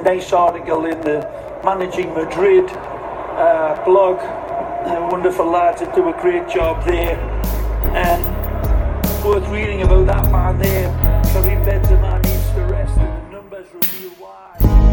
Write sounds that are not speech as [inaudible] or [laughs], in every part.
Nice article in the Managing Madrid uh, blog. Uh, wonderful lads that do a great job there. And worth reading about that man there. Karim Benzema needs to rest, and the numbers reveal why.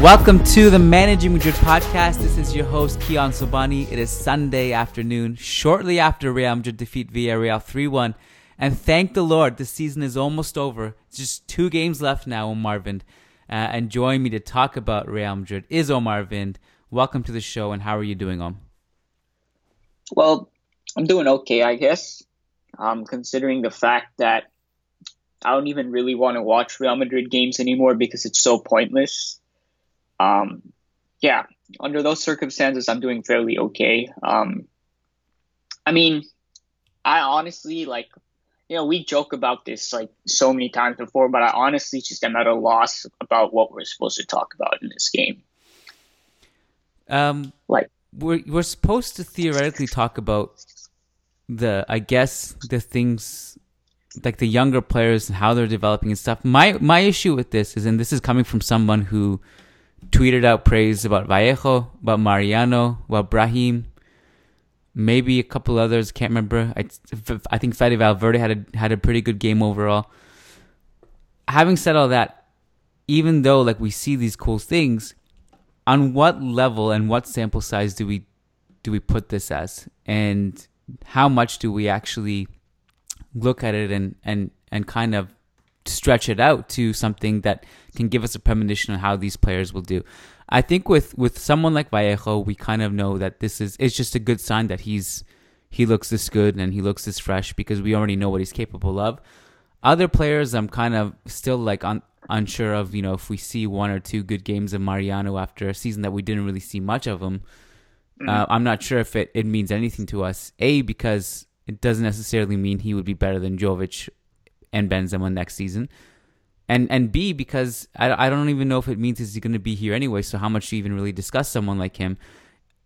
Welcome to the Managing Madrid podcast. This is your host, Kiyan Sobhani. It is Sunday afternoon, shortly after Real Madrid defeat Villarreal 3 1. And thank the Lord, the season is almost over. Just two games left now, Om Arvind. Uh, and join me to talk about Real Madrid is Om Arvind. Welcome to the show, and how are you doing, Om? Well, I'm doing okay, I guess. Um, considering the fact that I don't even really want to watch Real Madrid games anymore because it's so pointless. Um, yeah, under those circumstances, I'm doing fairly okay. Um, I mean, I honestly like, you know, we joke about this like so many times before, but I honestly just am at a loss about what we're supposed to talk about in this game. Um, Like, we're we're supposed to theoretically talk about the I guess the things like the younger players and how they're developing and stuff. My my issue with this is, and this is coming from someone who tweeted out praise about Vallejo, about Mariano, about Brahim, maybe a couple others. Can't remember. I I think Fede Valverde had a had a pretty good game overall. Having said all that, even though like we see these cool things, on what level and what sample size do we do we put this as and how much do we actually look at it and and and kind of stretch it out to something that can give us a premonition on how these players will do. I think with with someone like vallejo we kind of know that this is it's just a good sign that he's he looks this good and he looks this fresh because we already know what he's capable of. Other players i'm kind of still like un, unsure of you know if we see one or two good games of mariano after a season that we didn't really see much of him uh, i'm not sure if it, it means anything to us. A because it doesn't necessarily mean he would be better than jovic and benzema next season. And and b because i, I don't even know if it means he's going to be here anyway so how much to even really discuss someone like him.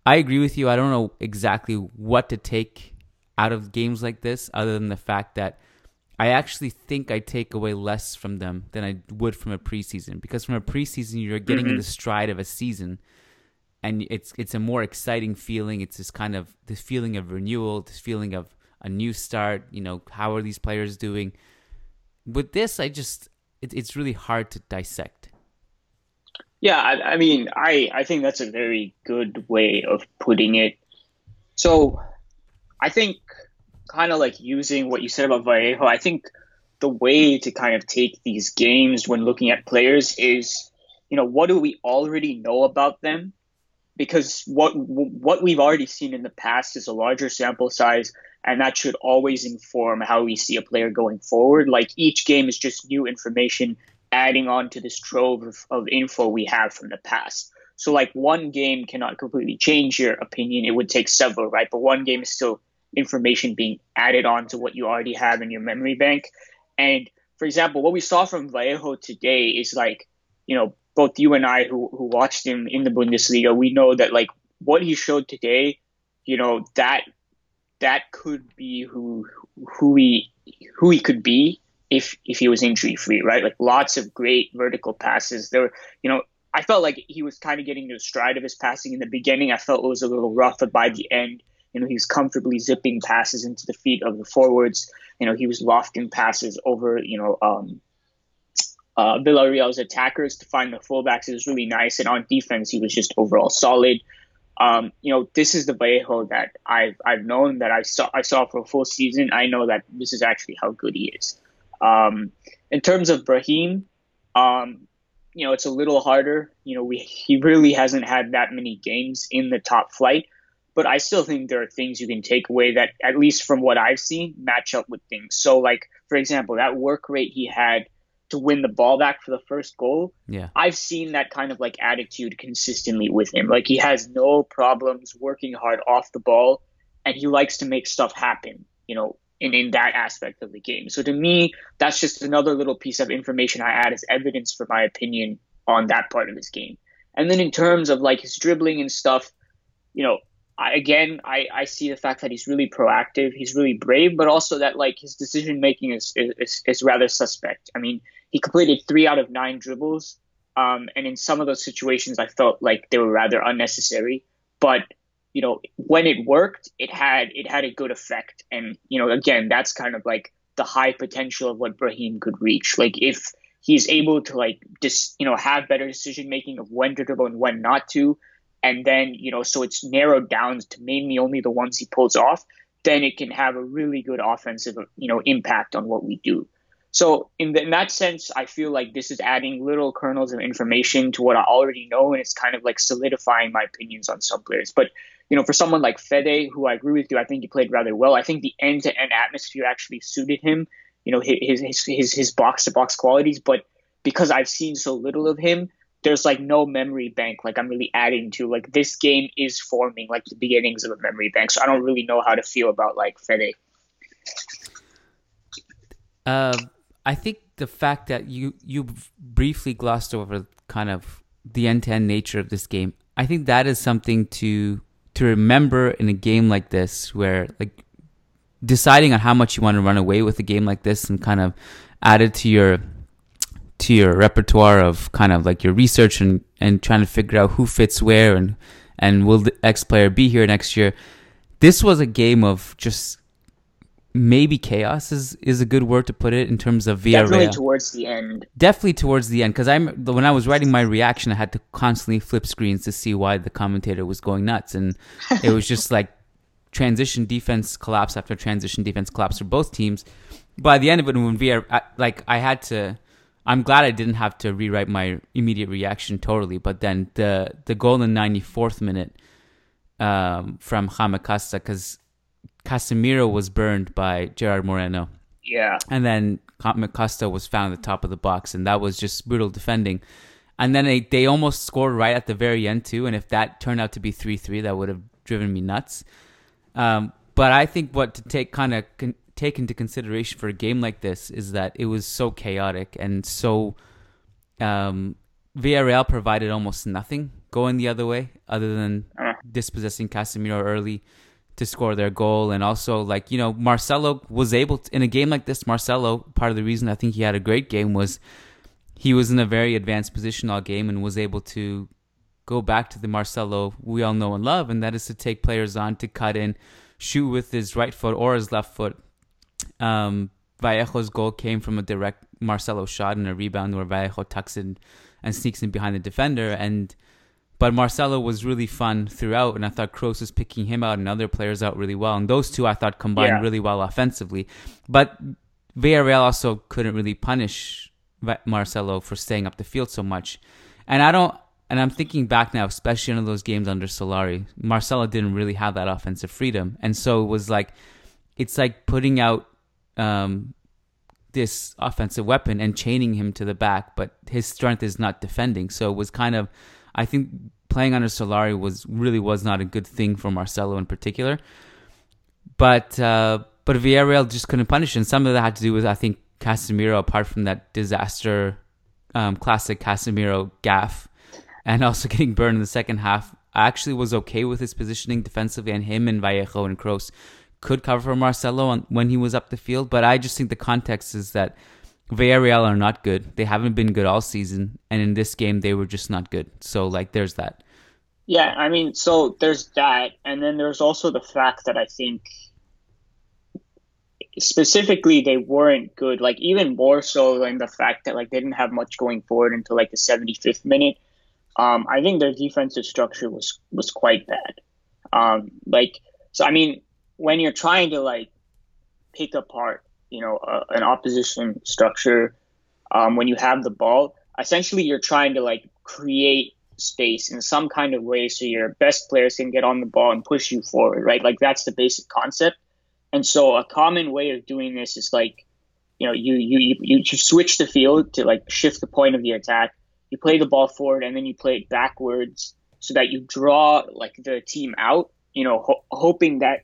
I agree with you i don't know exactly what to take out of games like this other than the fact that I actually think I take away less from them than I would from a preseason because from a preseason you're getting in mm-hmm. the stride of a season and it's it's a more exciting feeling. It's this kind of this feeling of renewal this feeling of a new start you know how are these players doing with this I just it, it's really hard to dissect Yeah, I, I mean, I, I think that's a very good way of putting it. So, I think kind of like using what you said about Vallejo, I think the way to kind of take these games when looking at players is, you know, what do we already know about them? Because what what we've already seen in the past is a larger sample size, and that should always inform how we see a player going forward. Like each game is just new information adding on to this trove of, of info we have from the past. So like one game cannot completely change your opinion. It would take several, right? But one game is still information being added on to what you already have in your memory bank. And for example, what we saw from Vallejo today is like, you know, both you and I who, who watched him in the Bundesliga, we know that like what he showed today, you know, that that could be who who he who he could be if if he was injury free, right? Like lots of great vertical passes. There you know, I felt like he was kind of getting the stride of his passing in the beginning. I felt it was a little rough, but by the end, you know, he was comfortably zipping passes into the feet of the forwards. You know, he was lofting passes over, you know, um, uh, Villarreal's attackers to find the fullbacks. It was really nice. And on defense, he was just overall solid. Um, you know, this is the Vallejo that I've, I've known that I saw, I saw for a full season. I know that this is actually how good he is. Um, in terms of Brahim, um, you know, it's a little harder. You know, we, he really hasn't had that many games in the top flight, but I still think there are things you can take away that, at least from what I've seen, match up with things. So, like, for example, that work rate he had to win the ball back for the first goal. Yeah. I've seen that kind of like attitude consistently with him. Like he has no problems working hard off the ball and he likes to make stuff happen, you know, in, in that aspect of the game. So to me, that's just another little piece of information I add as evidence for my opinion on that part of his game. And then in terms of like his dribbling and stuff, you know, I, again, I, I see the fact that he's really proactive, he's really brave, but also that like his decision making is, is is rather suspect. I mean, he completed three out of nine dribbles, um, and in some of those situations, I felt like they were rather unnecessary. But you know, when it worked, it had it had a good effect. And you know, again, that's kind of like the high potential of what Brahim could reach. Like if he's able to like just you know have better decision making of when to dribble and when not to, and then you know so it's narrowed down to mainly only the ones he pulls off, then it can have a really good offensive you know impact on what we do. So in, the, in that sense, I feel like this is adding little kernels of information to what I already know, and it's kind of like solidifying my opinions on some players. But you know, for someone like Fede, who I agree with you, I think he played rather well. I think the end-to-end atmosphere actually suited him. You know, his his his, his box-to-box qualities. But because I've seen so little of him, there's like no memory bank like I'm really adding to. Like this game is forming like the beginnings of a memory bank. So I don't really know how to feel about like Fede. Uh, I think the fact that you you briefly glossed over kind of the end-to-end nature of this game, I think that is something to to remember in a game like this where like deciding on how much you want to run away with a game like this and kind of add it to your to your repertoire of kind of like your research and and trying to figure out who fits where and and will the X player be here next year. This was a game of just maybe chaos is is a good word to put it in terms of Villarreal. Definitely towards the end. Definitely towards the end, because I'm when I was writing my reaction, I had to constantly flip screens to see why the commentator was going nuts, and it was just like transition defense collapse after transition defense collapse for both teams. By the end of it, when Villarreal, like I had to. I'm glad I didn't have to rewrite my immediate reaction totally, but then the the goal in the 94th minute um, from Jaime because Casemiro was burned by Gerard Moreno. Yeah. And then Costa was found at the top of the box, and that was just brutal defending. And then they, they almost scored right at the very end, too. And if that turned out to be 3 3, that would have driven me nuts. Um, but I think what to take kind of con- take into consideration for a game like this is that it was so chaotic and so. Um, Villarreal provided almost nothing going the other way other than uh. dispossessing Casemiro early to score their goal. And also, like, you know, Marcelo was able to, in a game like this, Marcelo, part of the reason I think he had a great game was he was in a very advanced position all game and was able to go back to the Marcelo we all know and love, and that is to take players on to cut in, shoot with his right foot or his left foot. Um, Vallejo's goal came from a direct Marcelo shot and a rebound where Vallejo tucks in and sneaks in behind the defender. And but Marcelo was really fun throughout, and I thought Kroos was picking him out and other players out really well. And those two I thought combined yeah. really well offensively. But Villarreal also couldn't really punish Marcelo for staying up the field so much. And I don't, and I'm thinking back now, especially in those games under Solari, Marcelo didn't really have that offensive freedom, and so it was like, it's like putting out um, this offensive weapon and chaining him to the back, but his strength is not defending. So it was kind of I think playing under Solari was really was not a good thing for Marcelo in particular. But uh, but Villarreal just couldn't punish, and some of that had to do with I think Casemiro, apart from that disaster, um, classic Casemiro gaffe, and [laughs] also getting burned in the second half. I actually was okay with his positioning defensively, and him and Vallejo and Kroos could cover for Marcelo on, when he was up the field. But I just think the context is that Villarreal are not good. They haven't been good all season, and in this game they were just not good. So like, there's that. Yeah, I mean, so there's that, and then there's also the fact that I think specifically they weren't good. Like even more so than the fact that like they didn't have much going forward until like the 75th minute. Um, I think their defensive structure was was quite bad. Um, like so, I mean, when you're trying to like pick apart you know uh, an opposition structure um, when you have the ball essentially you're trying to like create space in some kind of way so your best players can get on the ball and push you forward right? Like that's the basic concept. And so a common way of doing this is like you know you you you, you switch the field to like shift the point of the attack. You play the ball forward and then you play it backwards so that you draw like the team out you know ho- hoping that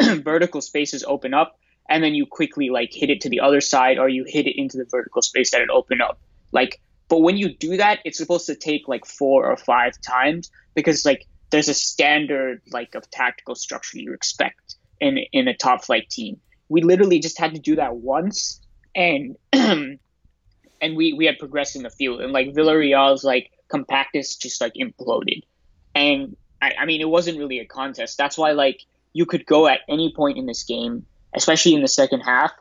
[clears throat] vertical spaces open up and then you quickly like hit it to the other side or you hit it into the vertical space that it opened up. Like, but when you do that, it's supposed to take like four or five times because like there's a standard like of tactical structure you expect in in a top flight team. We literally just had to do that once, and [clears throat] and we we had progressed in the field, and like Villarreal's like compactness just like imploded, and I, I mean it wasn't really a contest. That's why like you could go at any point in this game especially in the second half,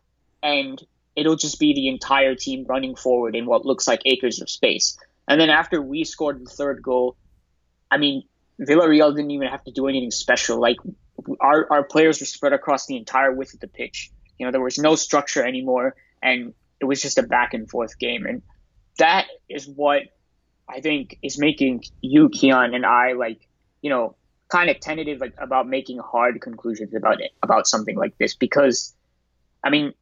and it'll just be the entire team running forward in what looks like acres of space. And then after we scored the third goal, I mean, Villarreal didn't even have to do anything special. Like our our players were spread across the entire width of the pitch. You know, there was no structure anymore, and it was just a back and forth game. And that is what I think is making you, Kiyan, and I like, you know, kind of tentative about making hard conclusions about it about something like this because I mean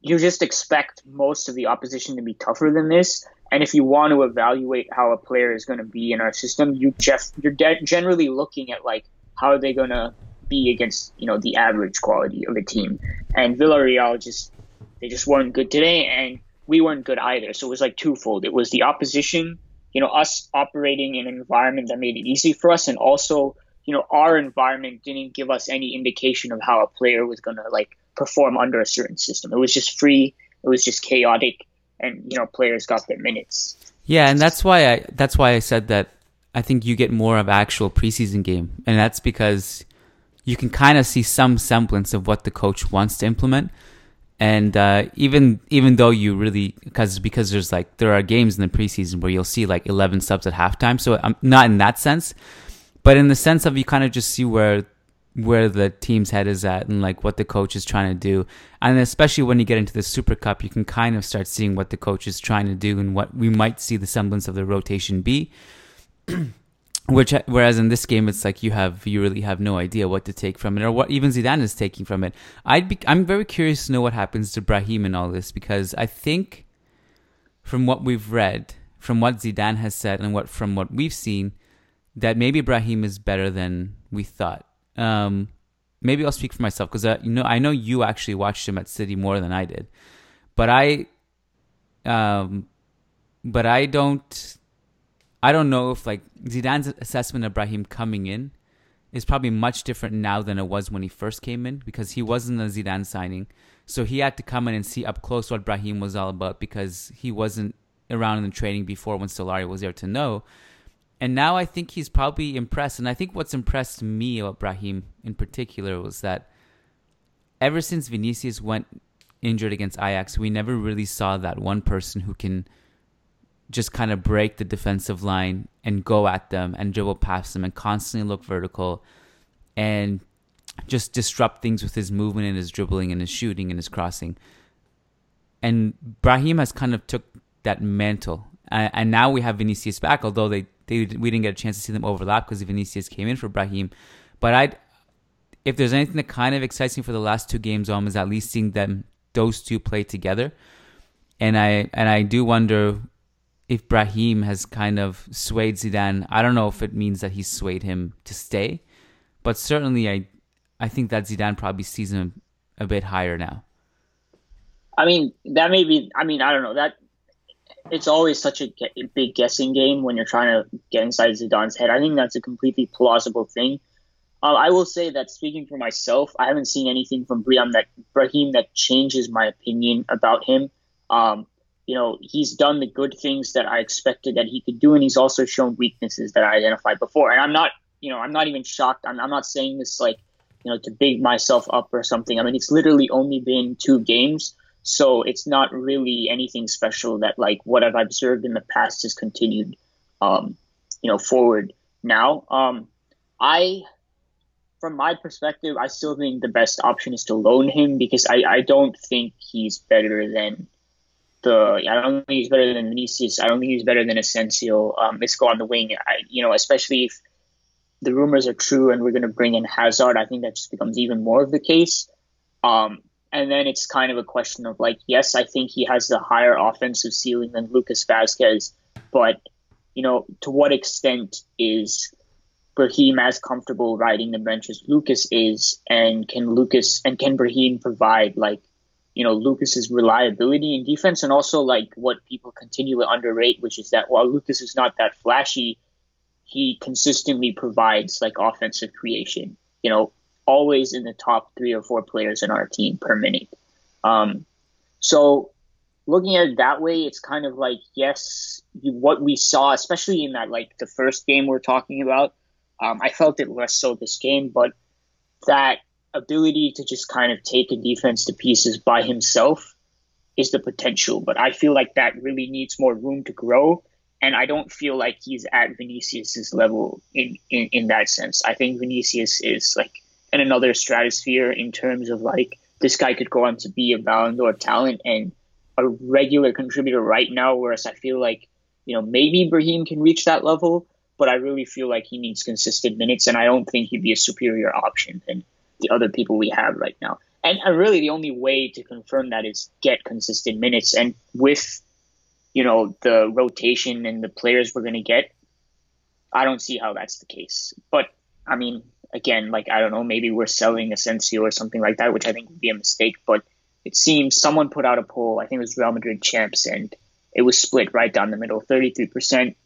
you just expect most of the opposition to be tougher than this. And if you want to evaluate how a player is going to be in our system you just you're de- generally looking at like how are they going to be against you know the average quality of a team. And Villarreal just they just weren't good today and we weren't good either. So it was like twofold. It was the opposition you know us operating in an environment that made it easy for us and also you know, our environment didn't give us any indication of how a player was going to like perform under a certain system. It was just free. It was just chaotic, and you know, players got their minutes. Yeah, and that's why I that's why I said that I think you get more of actual preseason game, and that's because you can kind of see some semblance of what the coach wants to implement. And uh, even even though you really because because there's like there are games in the preseason where you'll see like 11 subs at halftime, so I'm not in that sense but in the sense of you kind of just see where where the team's head is at and like what the coach is trying to do. And especially when you get into the Super Cup, you can kind of start seeing what the coach is trying to do and what we might see the semblance of the rotation be. [clears throat] Which, whereas in this game, it's like you have you really have no idea what to take from it, or what even Zidane is taking from it. I'd be I'm very curious to know what happens to Brahim in all this because I think, from what we've read, from what Zidane has said, and what from what we've seen, that maybe Brahim is better than we thought. Um, maybe I'll speak for myself because uh, you know I know you actually watched him at City more than I did, but I, um, but I don't, I don't know if like Zidane's assessment of Brahim coming in is probably much different now than it was when he first came in because he wasn't a Zidane signing, so he had to come in and see up close what Brahim was all about because he wasn't around in the training before when Solari was there to know. And now I think he's probably impressed. And I think what's impressed me about Brahim in particular was that ever since Vinicius went injured against Ajax, we never really saw that one person who can just kind of break the defensive line and go at them and dribble past them and constantly look vertical and just disrupt things with his movement and his dribbling and his shooting and his crossing. And Brahim has kind of took that mantle. And now we have Vinicius back, although they they we didn't get a chance to see them overlap because Vinicius came in for Brahim. But I, if there's anything that kind of excites me for the last two games, um, is at least seeing them those two play together. And I and I do wonder if Brahim has kind of swayed Zidane. I don't know if it means that he swayed him to stay, but certainly I I think that Zidane probably sees him a bit higher now. I mean, that may be. I mean, I don't know that it's always such a big guessing game when you're trying to get inside Zidane's head. I think that's a completely plausible thing. Uh, I will say that speaking for myself, I haven't seen anything from Brahim that Brahim that changes my opinion about him. Um, you know, he's done the good things that I expected that he could do, and he's also shown weaknesses that I identified before. And I'm not, you know, I'm not even shocked. I'm, I'm not saying this like, you know, to big myself up or something. I mean, it's literally only been two games so it's not really anything special that like what I've observed in the past has continued, um, you know, forward now. Um, I, from my perspective, I still think the best option is to loan him because I, I don't think he's better than the I don't think he's better than Vinicius. I don't think he's better than Asensio. Um, let's go on the wing. I, you know, especially if the rumors are true and we're going to bring in Hazard, I think that just becomes even more of the case. Um, and then it's kind of a question of like, yes, I think he has the higher offensive ceiling than Lucas Vasquez, but you know, to what extent is Brahim as comfortable riding the bench as Lucas is, and can Lucas and can Brahim provide like you know Lucas's reliability in defense, and also like what people continually underrate, which is that while Lucas is not that flashy, he consistently provides like offensive creation. You know, always in the top three or four players in our team per minute. Um, so looking at it that way, it's kind of like yes, you, what we saw, especially in that like the first game we're talking about. Um, I felt it less so this game, but that ability to just kind of take a defense to pieces by himself is the potential. But I feel like that really needs more room to grow. And I don't feel like he's at Vinicius's level in, in, in that sense. I think Vinicius is like in another stratosphere in terms of like this guy could go on to be a Ballon d'Or talent and a regular contributor right now. Whereas I feel like, you know, maybe Brahim can reach that level, but I really feel like he needs consistent minutes, and I don't think he'd be a superior option than the other people we have right now. And, and really, the only way to confirm that is get consistent minutes, and with you know the rotation and the players we're going to get, I don't see how that's the case. But I mean, again, like I don't know, maybe we're selling Asensio or something like that, which I think would be a mistake. But it seems someone put out a poll. I think it was Real Madrid champs, and it was split right down the middle. Thirty-three percent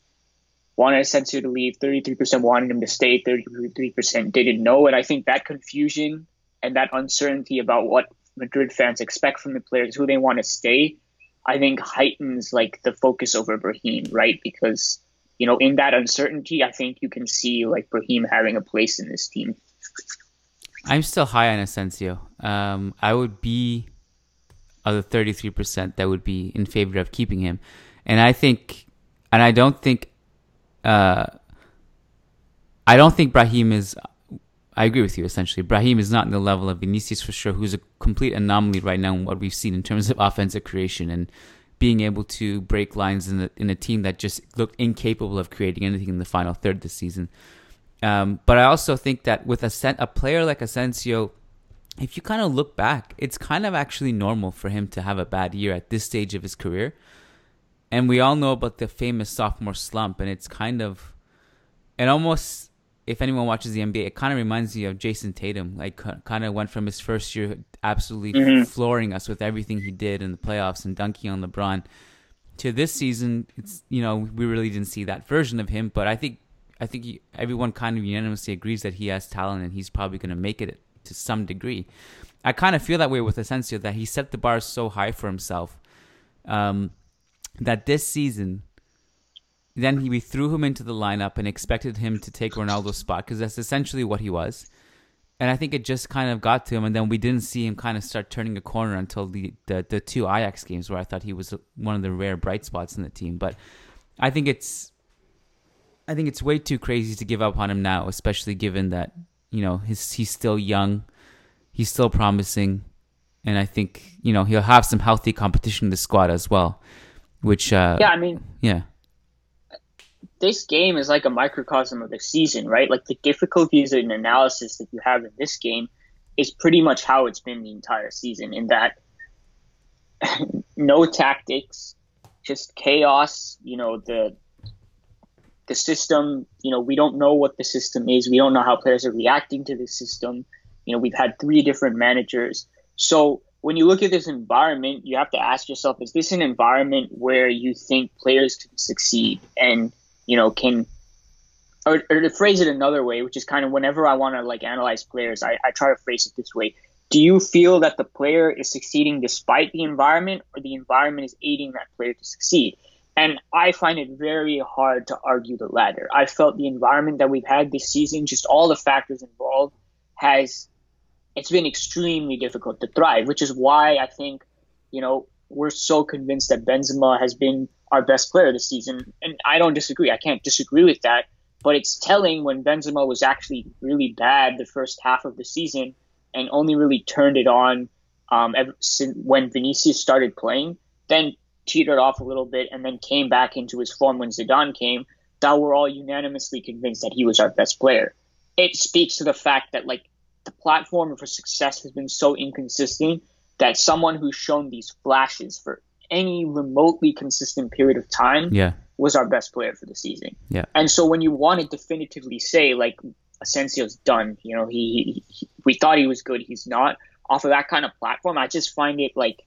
wanted Asensio to leave, 33% wanted him to stay, 33% didn't know. And I think that confusion and that uncertainty about what Madrid fans expect from the players, who they want to stay, I think heightens like the focus over Brahim, right? Because, you know, in that uncertainty, I think you can see like Brahim having a place in this team. I'm still high on Asensio. Um, I would be of the 33% that would be in favor of keeping him. And I think, and I don't think uh, I don't think Brahim is. I agree with you essentially. Brahim is not in the level of Vinicius for sure, who's a complete anomaly right now in what we've seen in terms of offensive creation and being able to break lines in, the, in a team that just looked incapable of creating anything in the final third this season. Um, but I also think that with a, a player like Asensio, if you kind of look back, it's kind of actually normal for him to have a bad year at this stage of his career. And we all know about the famous sophomore slump, and it's kind of, it almost, if anyone watches the NBA, it kind of reminds me of Jayson Tatum. Like, kind of went from his first year absolutely mm-hmm. flooring us with everything he did in the playoffs and dunking on LeBron. To this season, it's you know we really didn't see that version of him, but I think I think he, everyone kind of unanimously agrees that he has talent and he's probably going to make it to some degree. I kind of feel that way with Asensio that he set the bar so high for himself. Um, that this season, then he, we threw him into the lineup and expected him to take Ronaldo's spot because that's essentially what he was. And I think it just kind of got to him, and then we didn't see him kind of start turning a corner until the, the, the two Ajax games where I thought he was one of the rare bright spots in the team. But I think it's I think it's way too crazy to give up on him now, especially given that you know his he's still young, he's still promising, and I think you know he'll have some healthy competition in the squad as well. Which uh, yeah, I mean yeah, this game is like a microcosm of the season, right? Like the difficulties and analysis that you have in this game is pretty much how it's been the entire season. In that, [laughs] no tactics, just chaos. You know the the system. You know we don't know what the system is. We don't know how players are reacting to the system. You know we've had three different managers, so when you look at this environment, you have to ask yourself: Is this an environment where you think players can succeed and you know can, or, or to phrase it another way, which is kind of whenever I want to like analyze players, I, I try to phrase it this way: Do you feel that the player is succeeding despite the environment, or the environment is aiding that player to succeed? And I find it very hard to argue the latter. I felt the environment that we've had this season, just all the factors involved, has it's been extremely difficult to thrive, which is why I think, you know, we're so convinced that Benzema has been our best player this season. And I don't disagree. I can't disagree with that. But it's telling when Benzema was actually really bad the first half of the season and only really turned it on um, ever, when Vinicius started playing, then teetered off a little bit and then came back into his form when Zidane came, that we're all unanimously convinced that he was our best player. It speaks to the fact that, like, the platform for success has been so inconsistent that someone who's shown these flashes for any remotely consistent period of time yeah. was our best player for the season. Yeah. And so when you want to definitively say like Asensio's done, you know, he, he, we thought he was good, he's not. Off of that kind of platform, I just find it like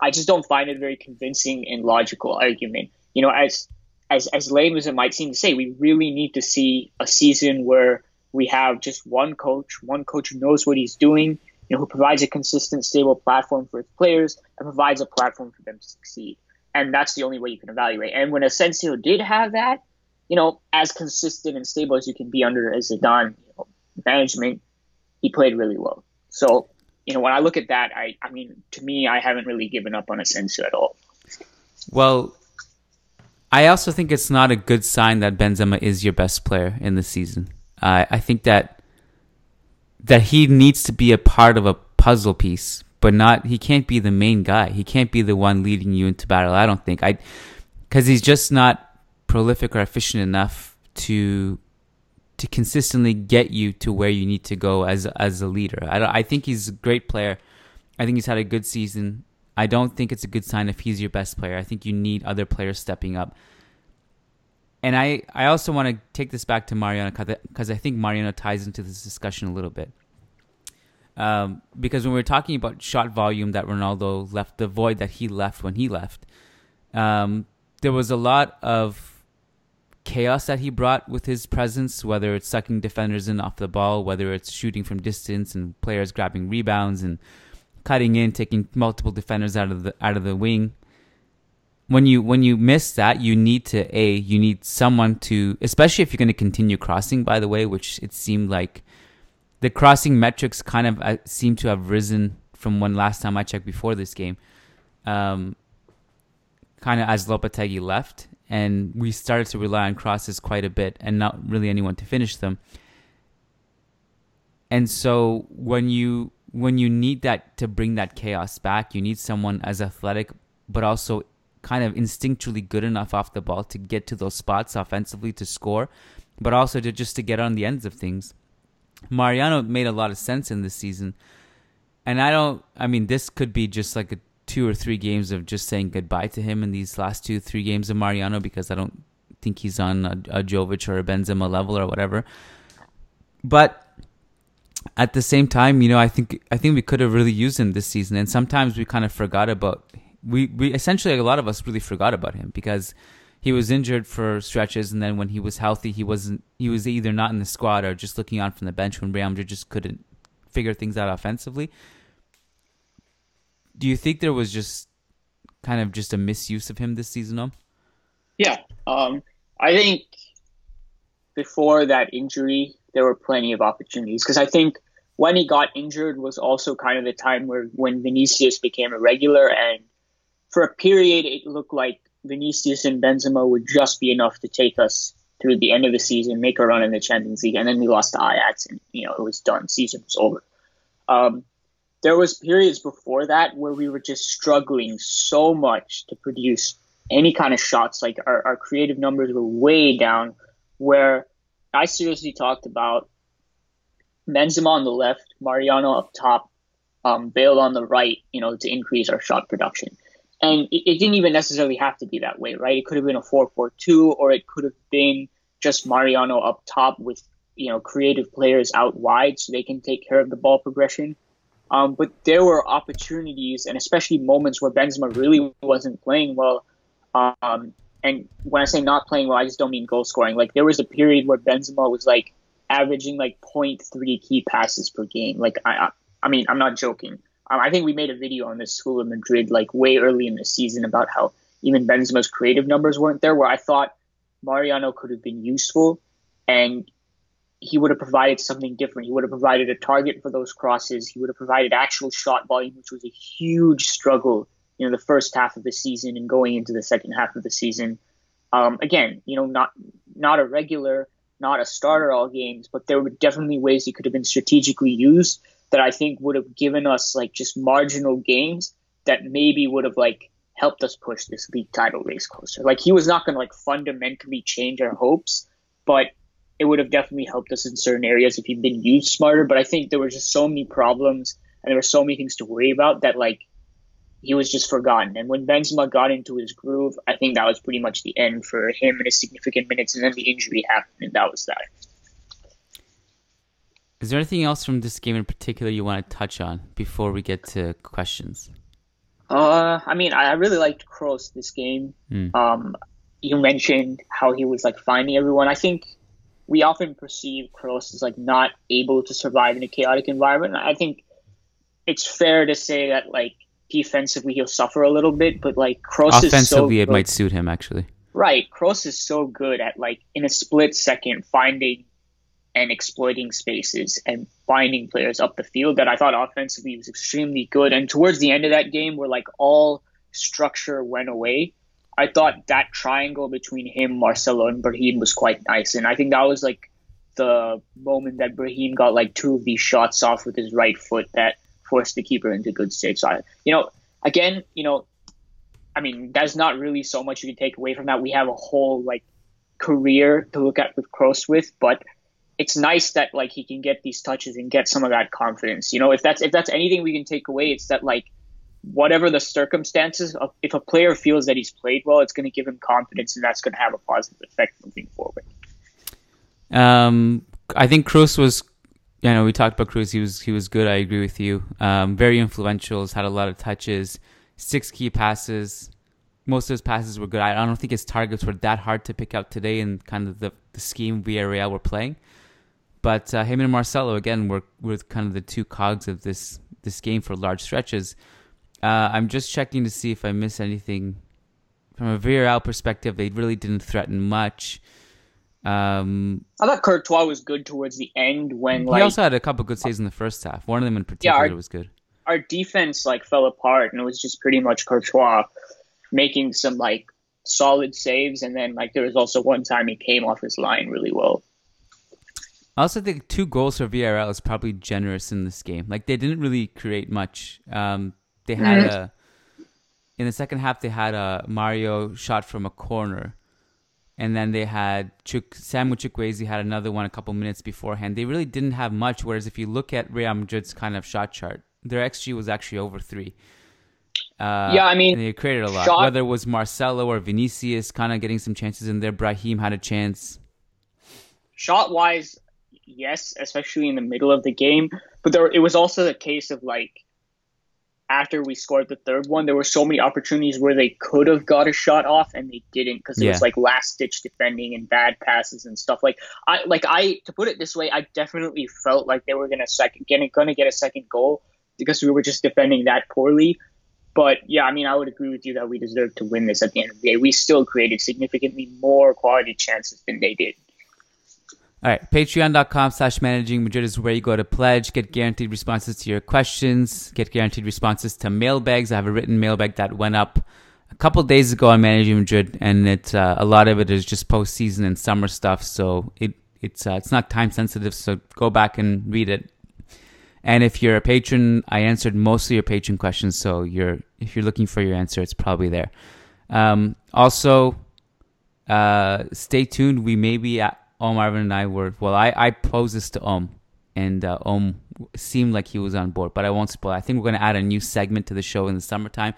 I just don't find it a very convincing and logical argument. You know, as as as lame as it might seem to say, we really need to see a season where we have just one coach, one coach who knows what he's doing, you know, who provides a consistent, stable platform for its players and provides a platform for them to succeed. And that's the only way you can evaluate. And when Asensio did have that, you know, as consistent and stable as you can be under as Zidane you know, management, he played really well. So, you know, when I look at that, I, I mean, to me, I haven't really given up on Asensio at all. Well, I also think it's not a good sign that Benzema is your best player in the season. Uh, I think that that he needs to be a part of a puzzle piece, but not he can't be the main guy. He can't be the one leading you into battle. I don't think I because he's just not prolific or efficient enough to to consistently get you to where you need to go as as a leader. I I think he's a great player. I think he's had a good season. I don't think it's a good sign if he's your best player. I think you need other players stepping up and I, I also want to take this back to Mariano because I think Mariano ties into this discussion a little bit. Um, because when we are talking about shot volume that Ronaldo left, the void that he left when he left, um, there was a lot of chaos that he brought with his presence, whether it's sucking defenders in off the ball, whether it's shooting from distance and players grabbing rebounds and cutting in, taking multiple defenders out of the out of the wing when you when you miss that, you need to a you need someone to, especially if you're going to continue crossing. By the way, which it seemed like the crossing metrics kind of uh, seem to have risen from when last time I checked before this game. Um, kind of as Lopetegui left, and we started to rely on crosses quite a bit, and not really anyone to finish them. And so when you when you need that to bring that chaos back, you need someone as athletic but also kind of instinctually good enough off the ball to get to those spots offensively to score, but also to just to get on the ends of things. Mariano made a lot of sense in this season. And I don't I mean this could be just like a two or three games of just saying goodbye to him in these last two three games of Mariano because I don't think he's on a, a Jovic or a Benzema level or whatever. But at the same time, you know, I think I think we could have really used him this season, and sometimes we kind of forgot about we we essentially a lot of us really forgot about him because he was injured for stretches, and then when he was healthy, he wasn't. He was either not in the squad or just looking on from the bench when Real Madrid just couldn't figure things out offensively. Do you think there was just kind of just a misuse of him this season? Though? Yeah, um, I think before that injury, there were plenty of opportunities because I think when he got injured was also kind of the time where when Vinicius became a regular and for a period, it looked like Vinicius and Benzema would just be enough to take us through the end of the season, make a run in the Champions League, and then we lost to Ajax, and you know it was done. Season was over. Um, there was periods before that where we were just struggling so much to produce any kind of shots. Like our, our creative numbers were way down. Where I seriously talked about Benzema on the left, Mariano up top, um, Bale on the right. You know, to increase our shot production. And it, it, didn't even necessarily have to be that way, right? It could have been a 4-4-2 or it could have been just Mariano up top with, you know, creative players out wide so they can take care of the ball progression. Um, but there were opportunities and especially moments where Benzema really wasn't playing well. Um, and when I say not playing well, I just don't mean goal scoring. Like there was a period where Benzema was like averaging like 0.3 key passes per game. Like I, I mean, I'm not joking. Um, I think we made a video on this School of Madrid like way early in the season about how even Benzema's creative numbers weren't there. Where I thought Mariano could have been useful, and he would have provided something different. He would have provided a target for those crosses. He would have provided actual shot volume, which was a huge struggle, you know, the first half of the season and going into the second half of the season. Um, again, you know, not not a regular, not a starter all games, but there were definitely ways he could have been strategically used that I think would have given us like just marginal gains that maybe would have like helped us push this league title race closer. Like he was not going to like fundamentally change our hopes, but it would have definitely helped us in certain areas if he'd been used smarter. But I think there were just so many problems and there were so many things to worry about that like he was just forgotten. And when Benzema got into his groove, I think that was pretty much the end for him and his significant minutes. And then the injury happened, and that was that. Is there anything else from this game in particular you want to touch on before we get to questions? Uh, I mean, I really liked Kroos this game. Mm. Um, you mentioned how he was like finding everyone. I think we often perceive Kroos as like not able to survive in a chaotic environment. I think it's fair to say that like defensively he'll suffer a little bit, but like Kroos offensively is so it good. might suit him actually. Right, Kroos is so good at like in a split second finding and exploiting spaces and finding players up the field that I thought offensively was extremely good. And towards the end of that game, where like all structure went away, I thought that triangle between him, Marcelo, and Brahim was quite nice. And I think that was like the moment that Brahim got like two of these shots off with his right foot that forced the keeper into good state. So, I, you know, again, you know, I mean, that's not really so much you can take away from that. We have a whole like career to look at with Kroos with, but it's nice that like he can get these touches and get some of that confidence. You know, if that's if that's anything we can take away, it's that like whatever the circumstances, if a player feels that he's played well, it's going to give him confidence, and that's going to have a positive effect moving forward. Um, I think Kroos was, you know, we talked about Kroos. He was he was good. I agree with you. Um, very influential. Has had a lot of touches, six key passes. Most of his passes were good. I don't think his targets were that hard to pick out today in kind of the, the scheme Villarreal were playing. But uh, him and Marcelo again were were kind of the two cogs of this this game for large stretches. Uh, I'm just checking to see if I miss anything from a Villarreal perspective. They really didn't threaten much. Um, I thought Courtois was good towards the end when he like also had a couple good saves in the first half. One of them in particular our- was good. our defense like fell apart, and it was just pretty much Courtois making some like solid saves, and then like there was also one time he came off his line really well. I also think two goals for VRL is probably generous in this game. Like they didn't really create much. Um, they had Mhm. a in the second half they had a Mario shot from a corner, and then they had Chuk, Samu Chukwueze had another one a couple minutes beforehand. They really didn't have much. Whereas if you look at Real Madrid's kind of shot chart, their xG was actually over three. Uh, Yeah, I mean, they created a lot. shot- Whether it was Marcelo or Vinicius, kind of getting some chances in there. Brahim had a chance. Shot wise, yes, especially in the middle of the game, but there it was also the case of like after we scored the third one, there were so many opportunities where they could have got a shot off and they didn't because it Yeah. was like last ditch defending and bad passes and stuff. Like I like I to put it this way, I definitely felt like they were gonna second gonna, gonna get a second goal because we were just defending that poorly. But yeah, I mean, I would agree with you that we deserved to win this at the end of the day. We still created significantly more quality chances than they did. All right, patreon.com slash managing Madrid is where you go to pledge, get guaranteed responses to your questions, get guaranteed responses to mailbags. I have a written mailbag that went up a couple days ago on Managing Madrid, and it uh, a lot of it is just postseason and summer stuff, so it it's uh, it's not time sensitive. So go back and read it. And if you're a patron, I answered most of your patron questions, so you're if you're looking for your answer, it's probably there. Um, also, uh, stay tuned. We may be at Omar and I were well. I I posed this to Om, and uh, Om seemed like he was on board, but I won't spoil. I think we're going to add a new segment to the show in the summertime.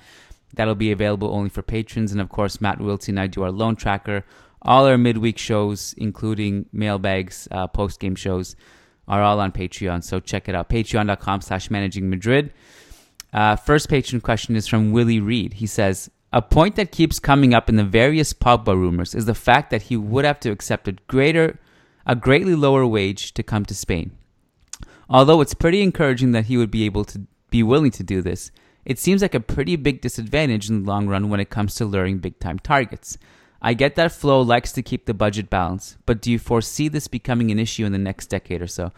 That'll be available only for patrons, and of course, Matt Wiltse and I do our loan tracker. All our midweek shows, including mailbags, uh, post game shows, are all on Patreon. So check it out. Patreon.com/slash Managing Madrid. Uh, first patron question is from Willie Reed. He says, A point that keeps coming up in the various Pogba rumors is the fact that he would have to accept a greater, a greatly lower wage to come to Spain. Although it's pretty encouraging that he would be able to be willing to do this, it seems like a pretty big disadvantage in the long run when it comes to luring big time targets. I get that Flo likes to keep the budget balanced, but do you foresee this becoming an issue in the next decade or so?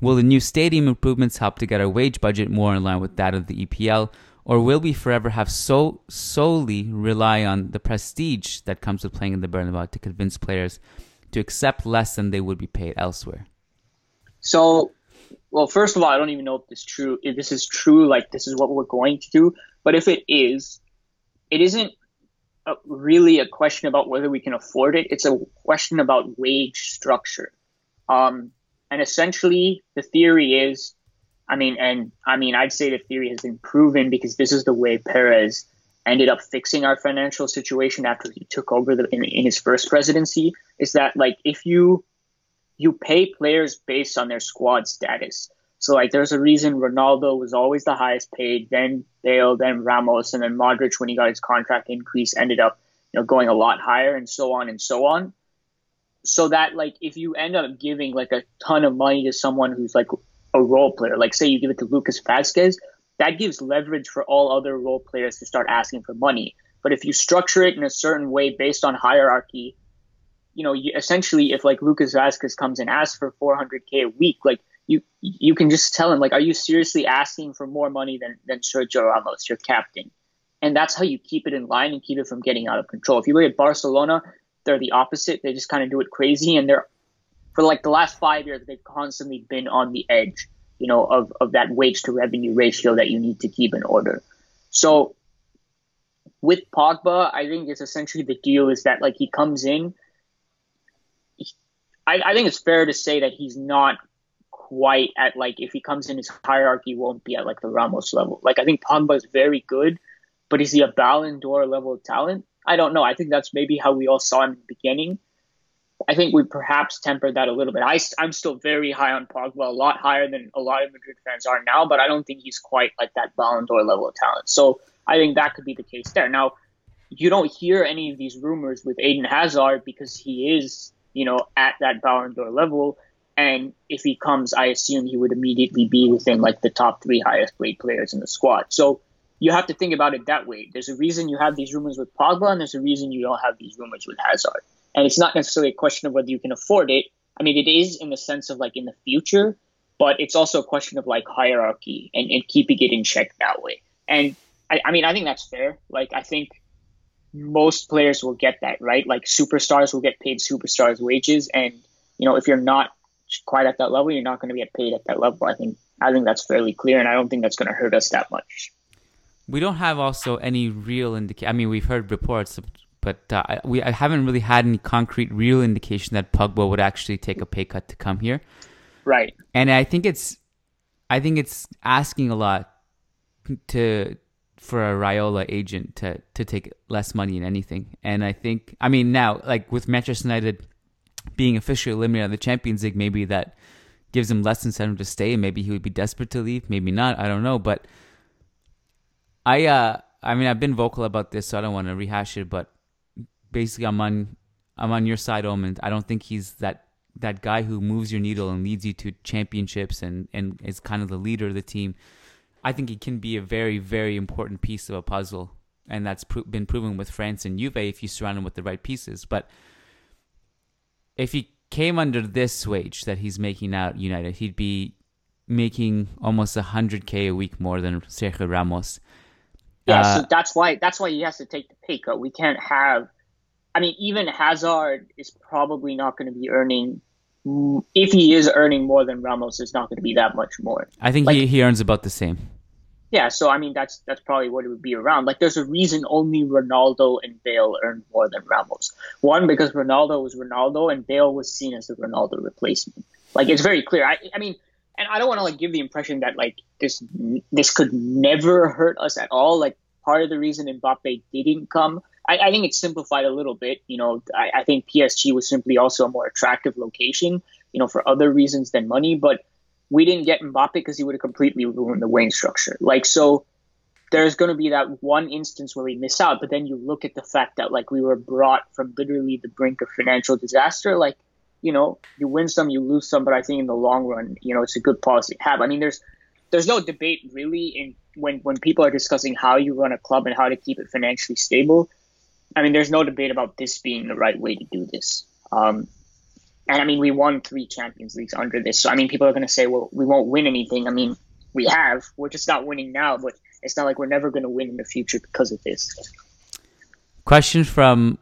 Will the new stadium improvements help to get our wage budget more in line with that of the EPL, or will we forever have so solely rely on the prestige that comes with playing in the Bernabeu to convince players to accept less than they would be paid elsewhere? So, well, first of all, I don't even know if this true. If this is true, like this is what we're going to do. But if it is, it isn't a, really a question about whether we can afford it. It's a question about wage structure. Um, and essentially, the theory is, I mean, and I mean, I'd say the theory has been proven because this is the way Perez ended up fixing our financial situation after he took over the, in, in his first presidency. Is that like if you you pay players based on their squad status. So like there's a reason Ronaldo was always the highest paid, then Bale, then Ramos, and then Modric when he got his contract increase ended up, you know, going a lot higher and so on and so on. So that like if you end up giving like a ton of money to someone who's like a role player, like say you give it to Lucas Vázquez, that gives leverage for all other role players to start asking for money. But if you structure it in a certain way based on hierarchy, you know, you, essentially, if like Lucas Vázquez comes and asks for 400k a week, like you you can just tell him like, are you seriously asking for more money than than Sergio Ramos, your captain? And that's how you keep it in line and keep it from getting out of control. If you look at Barcelona, they're the opposite. They just kind of do it crazy, and they're for like the last five years, they've constantly been on the edge, you know, of of that wage to revenue ratio that you need to keep in order. So with Pogba, I think it's essentially the deal is that like he comes in I, I think it's fair to say that he's not quite at like if he comes in his hierarchy won't be at like the Ramos level. Like I think Pogba is very good, but is he a Ballon d'Or level of talent? I don't know. I think that's maybe how we all saw him in the beginning. I think we perhaps tempered that a little bit. I, I'm still very high on Pogba, a lot higher than a lot of Madrid fans are now, but I don't think he's quite like that Ballon d'Or level of talent. So I think that could be the case there. Now, you don't hear any of these rumors with Eden Hazard because he is you know, at that Ballon d'Or level. And if he comes, I assume he would immediately be within like the top three highest paid players in the squad. So you have to think about it that way. There's a reason you have these rumors with Pogba, and there's a reason you don't have these rumors with Hazard. And it's not necessarily a question of whether you can afford it. I mean, it is in the sense of like in the future, but it's also a question of like hierarchy and, and keeping it in check that way. And I, I mean, I think that's fair. Like, I think most players will get that, right? Like superstars will get paid superstars wages, and you know if you're not quite at that level, you're not going to get paid at that level. I think I think that's fairly clear, and I don't think that's going to hurt us that much. We don't have also any real indication. I mean, we've heard reports, but uh, we I haven't really had any concrete, real indication that Pogba would actually take a pay cut to come here. Right. And I think it's, I think it's asking a lot to for a Raiola agent to to take less money in anything. And I think, I mean, now like with Manchester United being officially eliminated in the Champions League, maybe that gives him less incentive to stay. Maybe he would be desperate to leave. Maybe not. I don't know. But I, uh, I mean, I've been vocal about this, so I don't want to rehash it. But basically, I'm on, I'm on your side, Omen. I don't think he's that that guy who moves your needle and leads you to championships and and is kind of the leader of the team. I think it can be a very, very important piece of a puzzle, and that's pro- been proven with France and Juve if you surround him with the right pieces. But if he came under this wage that he's making out United, he'd be making almost hundred k a week more than Sergio Ramos. Yeah, uh, so that's why that's why he has to take the pay cut. We can't have. I mean, even Hazard is probably not going to be earning if he is earning more than Ramos, it's not going to be that much more. I think like, he, he earns about the same. Yeah, so I mean that's that's probably what it would be around. Like there's a reason only Ronaldo and Bale earned more than Ramos. One because Ronaldo was Ronaldo and Bale was seen as the Ronaldo replacement. Like it's very clear. I I mean, and I don't want to like give the impression that like this this could never hurt us at all. Like part of the reason Mbappe didn't come I, I, think it's simplified a little bit. You know, I, I, think PSG was simply also a more attractive location, you know, for other reasons than money. But we didn't get Mbappe because he would have completely ruined the wing structure. Like, so there's going to be that one instance where we miss out. But then you look at the fact that, like, we were brought from literally the brink of financial disaster. Like, you know, you win some, you lose some. But I think in the long run, you know, it's a good policy to have. I mean, there's there's no debate really in when when people are discussing how you run a club and how to keep it financially stable I mean, there's no debate about this being the right way to do this. Um, and I mean, we won three Champions Leagues under this. So, I mean, people are going to say, well, we won't win anything. I mean, we have. We're just not winning now, but it's not like we're never going to win in the future because of this. Question from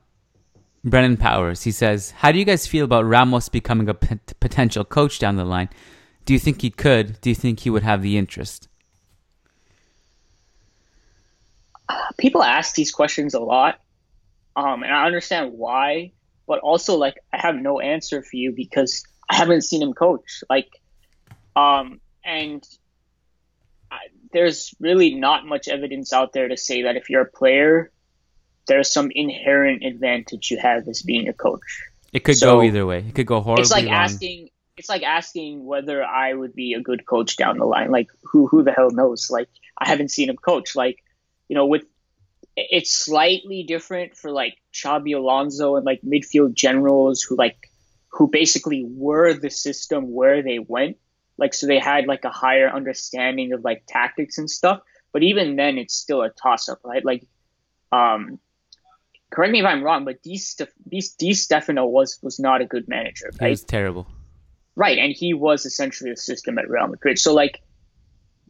Brennan Powers. He says, How do you guys feel about Ramos becoming a p- potential coach down the line? Do you think he could? Do you think he would have the interest? People ask these questions a lot. Um, and I understand why, but also like I have no answer for you because I haven't seen him coach. Like, um, and there's really not much evidence out there to say that if you're a player, there's some inherent advantage you have as being a coach. It could So- go either way. It could go horribly it's like wrong. asking it's like asking whether I would be a good coach down the line. Like who who the hell knows? Like I haven't seen him coach. Like you know, with it's slightly different for like Xabi Alonso and like midfield generals who like who basically were the system where they went. Like so they had like a higher understanding of like tactics and stuff. But even then it's still a toss up, right? Like um correct me if I'm wrong, but Di, Stef- Di Stefano was was not a good manager, right? was terrible. Right, and he was essentially a system at Real Madrid. So, like,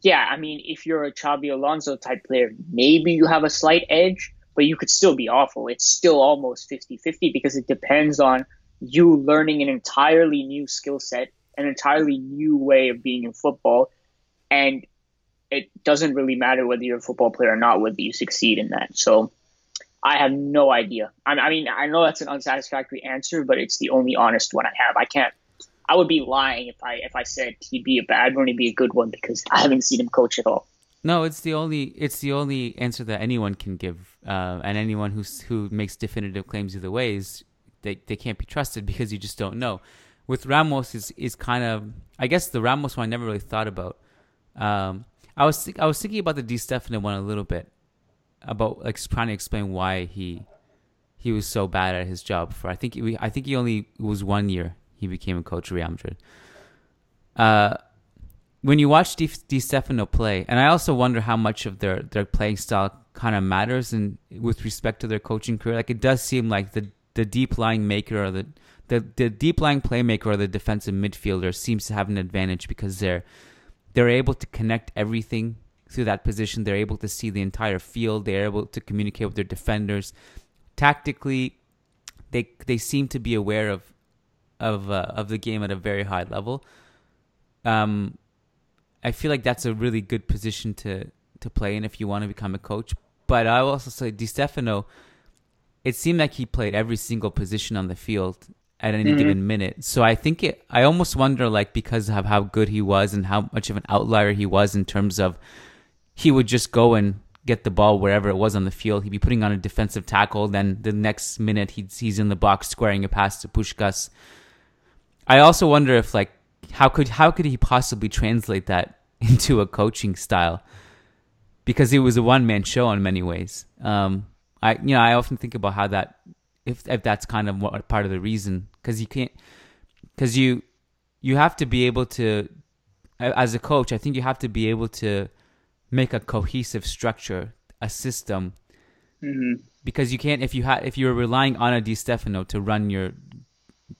yeah, I mean, if you're a Xabi Alonso type player, maybe you have a slight edge, but you could still be awful. It's still almost 50 50 because it depends on you learning an entirely new skill set, an entirely new way of being in football. And it doesn't really matter whether you're a football player or not, whether you succeed in that. So, I have no idea. I mean, I know that's an unsatisfactory answer, but it's the only honest one I have. I can't I would be lying if I if I said he'd be a bad one, he'd be a good one because I haven't seen him coach at all. No, it's the only it's the only answer that anyone can give, uh, and anyone who who makes definitive claims either way is they they can't be trusted because you just don't know. With Ramos is is kind of I guess the Ramos one I never really thought about. Um, I was think, I was thinking about the Di Stefano one a little bit about like trying to explain why he he was so bad at his job for I think I think he only was one year he became a coach of Real Madrid. Uh, when you watch Di, Di Stefano play, and I also wonder how much of their their playing style kind of matters and with respect to their coaching career. Like it does seem like the the deep lying maker or the the, the deep lying playmaker or the defensive midfielder seems to have an advantage because they're they're able to connect everything through that position. They're able to see the entire field. They're able to communicate with their defenders. Tactically, they they seem to be aware of of uh, of the game at a very high level. Um, I feel like that's a really good position to to play in if you want to become a coach. But I will also say Di Stefano, it seemed like he played every single position on the field at any Mhm. given minute. So I think it. I almost wonder, like, because of how good he was and how much of an outlier he was in terms of he would just go and get the ball wherever it was on the field. He'd be putting on a defensive tackle. Then the next minute he's he's in the box squaring a pass to Puskas. I also wonder if like how could how could he possibly translate that [laughs] into a coaching style? Because it was a one man show in many ways. Um, I you know I often think about how that if if that's kind of what, part of the reason because you can't because you you have to be able to as a coach I think you have to be able to make a cohesive structure a system hmm because you can't if you had if you're relying on a Di Stefano to run your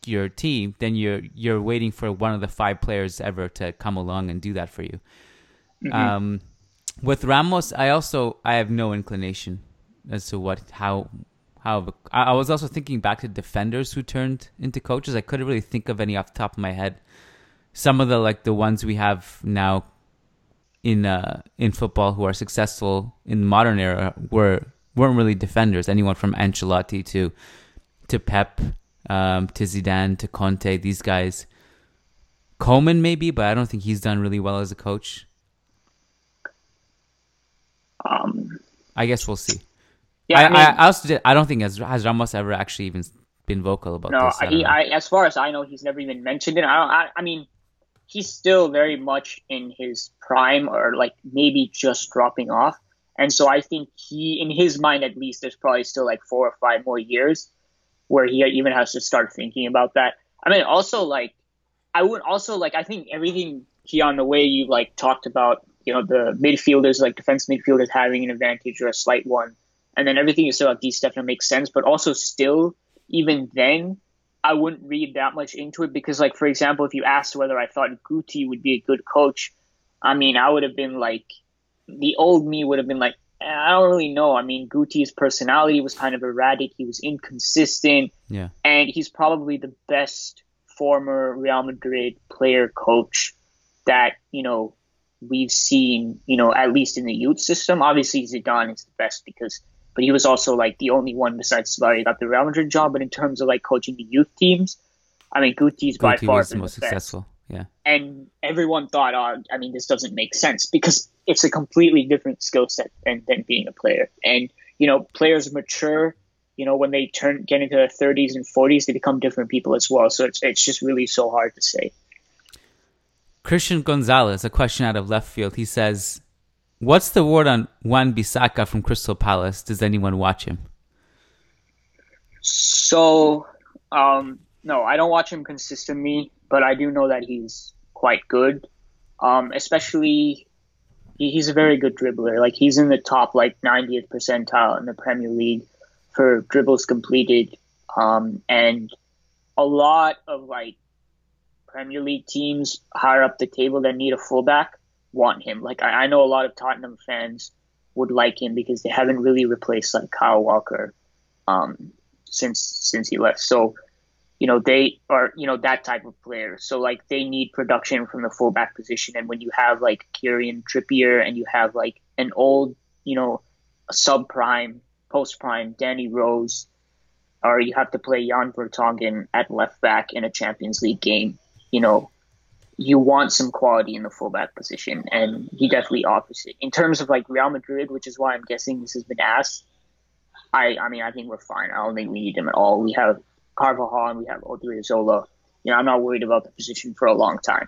your team, then you're you're waiting for one of the five players ever to come along and do that for you. Um, with Ramos, I also I have no inclination as to what how how I I was also thinking back to defenders who turned into coaches. I couldn't really think of any off the top of my head. Some of the like the ones we have now in uh in football who are successful in the modern era were weren't really defenders. Anyone from Ancelotti to to Pep, um, to Zidane, to Conte, these guys. Coleman maybe, but I don't think he's done really well as a coach. Um, I guess we'll see. yeah, I, I, mean, I, I also did, I don't think has has Ramos ever actually even been vocal about no, this. I don't he, know. I, as far as I know, he's never even mentioned it. I don't. I, I mean, he's still very much in his prime, or like maybe just dropping off. And so I think he, in his mind at least, there's probably still like four or five more years where he even has to start thinking about that. I mean, also like, I would also like, I think everything Kiyan, the way you like talked about, you know, the midfielders, like defense midfielders having an advantage or a slight one, and then everything you said about Di Stefano makes sense. But also, still, even then, I wouldn't read that much into it because, like, for example, if you asked whether I thought Guti would be a good coach, I mean, I would have been like, the old me would have been like, "Eh, I don't really know. I mean, Guti's personality was kind of erratic. He was inconsistent yeah, and he's probably the best former Real Madrid player coach that you know we've seen. You know, at least in the youth system. Obviously, Zidane is the best because, but he was also like the only one besides Solari got the Real Madrid job. But in terms of like coaching the youth teams, I mean, Guti's by Guti far was the most best. successful. Yeah. And everyone thought, oh, I mean, this doesn't make sense because it's a completely different skill set than, than being a player. And, you know, players mature, you know, when they turn, get into their 30s and 40s, they become different people as well. So it's, it's just really so hard to say. Christian Gonzalez, a question out of left field. He says, What's the word on Wan-Bissaka from Crystal Palace? Does anyone watch him? So, um, no, I don't watch him consistently, but I do know that he's quite good. Um, especially, he, he's a very good dribbler. Like he's in the top like 90th percentile in the Premier League for dribbles completed, um, and a lot of like Premier League teams higher up the table that need a fullback want him. Like I, I know a lot of Tottenham fans would like him because they haven't really replaced like Kyle Walker um, since since he left. So you know they are you know that type of player. So like they need production from the fullback position, and when you have like Kieran Trippier and you have like an old you know sub prime post prime Danny Rose, or you have to play Jan Vertonghen at left back in a Champions League game. You know you want some quality in the fullback position, and he definitely offers it. In terms of like Real Madrid, which is why I'm guessing this has been asked, I I mean I think we're fine. I don't think we need him at all. We have Carvajal and we have Odriozola. You know, I'm not worried about the position for a long time.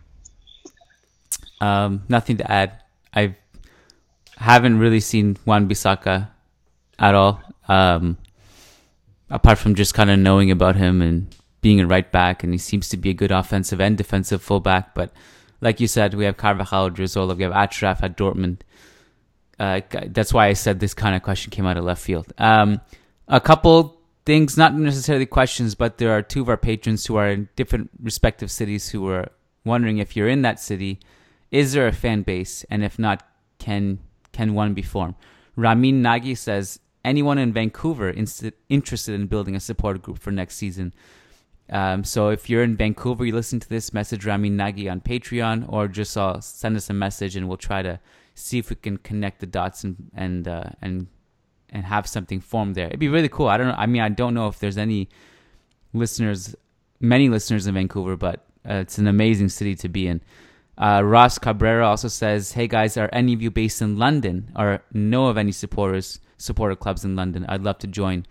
Um, nothing to add. I haven't really seen Wan-Bissaka at all. Um, apart from just kind of knowing about him and being a right back, and he seems to be a good offensive and defensive fullback. But like you said, we have Carvajal, Drizola, we have Achraf at Dortmund. Uh, that's why I said this kind of question came out of left field. Um, a couple things, not necessarily questions, but there are two of our patrons who are in different respective cities who are wondering if you're in that city, is there a fan base, and if not, can can one be formed? Ramin Nagi says anyone in Vancouver interested in building a support group for next season. Um, so if you're in Vancouver, you listen to this message Ramin Nagi on Patreon, or just uh, send us a message, and we'll try to see if we can connect the dots and and uh, and and have something formed there. It'd be really cool. I don't know. I mean, I don't know if there's any listeners, many listeners in Vancouver, but uh, it's an amazing city to be in. Uh, Ross Cabrera also says, "Hey guys, are any of you based in London or know of any supporters supporter clubs in London? I'd love to join."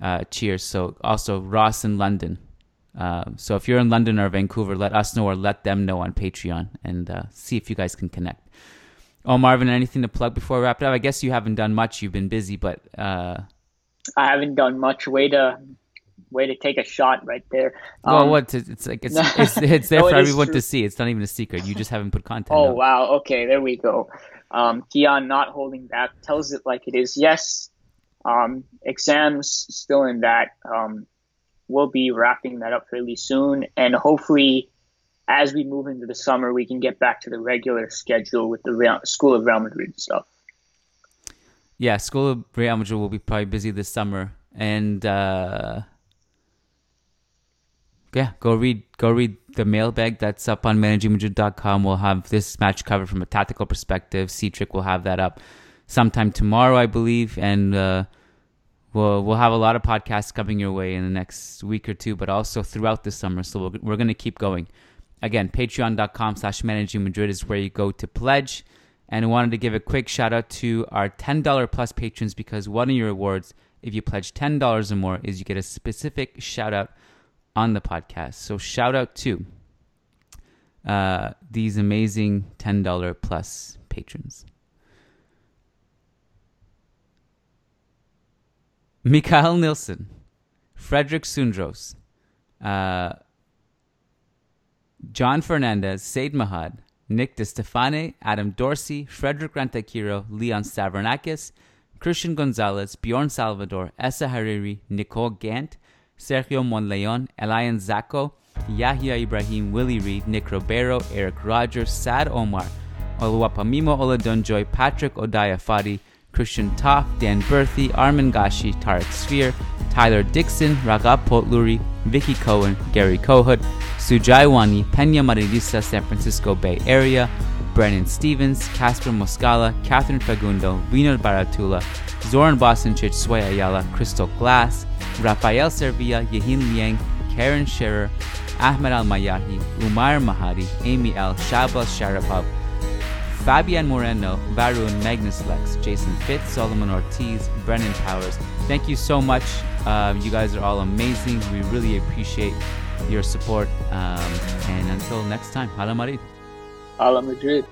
Uh, cheers. So also Ross in London. Uh, so if you're in London or Vancouver, let us know or let them know on Patreon and uh, see if you guys can connect. Oh, Marvin, anything to plug before we wrap it up? I guess you haven't done much. You've been busy, but uh... I haven't done much. Way to way to take a shot right there. Um, well, what? It's like it's [laughs] it's, it's there no, for everyone to see. It's not even a secret. You just haven't put content. Oh out. wow. Okay, there we go. Um, Kiyan not holding back tells it like it is. Yes, um, exams still in that. Um, we'll be wrapping that up fairly soon, and hopefully, as we move into the summer, we can get back to the regular schedule with the Real, School of Real Madrid stuff. Yeah, School of Real Madrid will be probably busy this summer, and uh, yeah, go read go read the mailbag that's up on managingmadrid.com. We'll have this match covered from a tactical perspective. C trick will have that up sometime tomorrow, I believe, and. Uh, we'll we'll have a lot of podcasts coming your way in the next week or two, but also throughout the summer. So we're, we're going to keep going. Again, patreon.com slash managing Madrid is where you go to pledge. And I wanted to give a quick shout out to our $10 plus patrons because one of your rewards, if you pledge $10 or more, is you get a specific shout out on the podcast. So shout out to uh, these amazing $10 plus patrons. Mikael Nilsson, Frederick Sundros, uh, John Fernandez, Said Mahad, Nick DeStefane, Adam Dorsey, Frederick Rantakiro, Leon Stavronakis, Christian Gonzalez, Bjorn Salvador, Essa Hariri, Nicole Gant, Sergio Monleon, Elian Zacco, Yahya Ibrahim, Willie Reed, Nick Roberto, Eric Rogers, Sad Omar, Oluwapamimo Oladunjoy, Patrick Odaya Fadi, Christian Toff, Dan Berthy, Armin Gashi, Tarek Sphere, Tyler Dixon, Ragab Potluri, Vicky Cohen, Gary Kohut, Sujai Wani, Pena Marilisa, San Francisco Bay Area, Brennan Stevens, Casper Moscala, Catherine Fagundo, Vino Baratula, Zoran Bosanchich, Sway Ayala, Crystal Glass, Rafael Servia, Yehin Liang, Karen Scherer, Ahmed Al Mayahi, Umar Mahari, Amy L, Shabas Sharapov, Fabian Moreno, Varun, Magnus Lex, Jason Fitz, Solomon Ortiz, Brennan Powers. Thank you so much. Uh, you guys are all amazing. We really appreciate your support. Um, and until next time, Hala Madrid. Hala Madrid.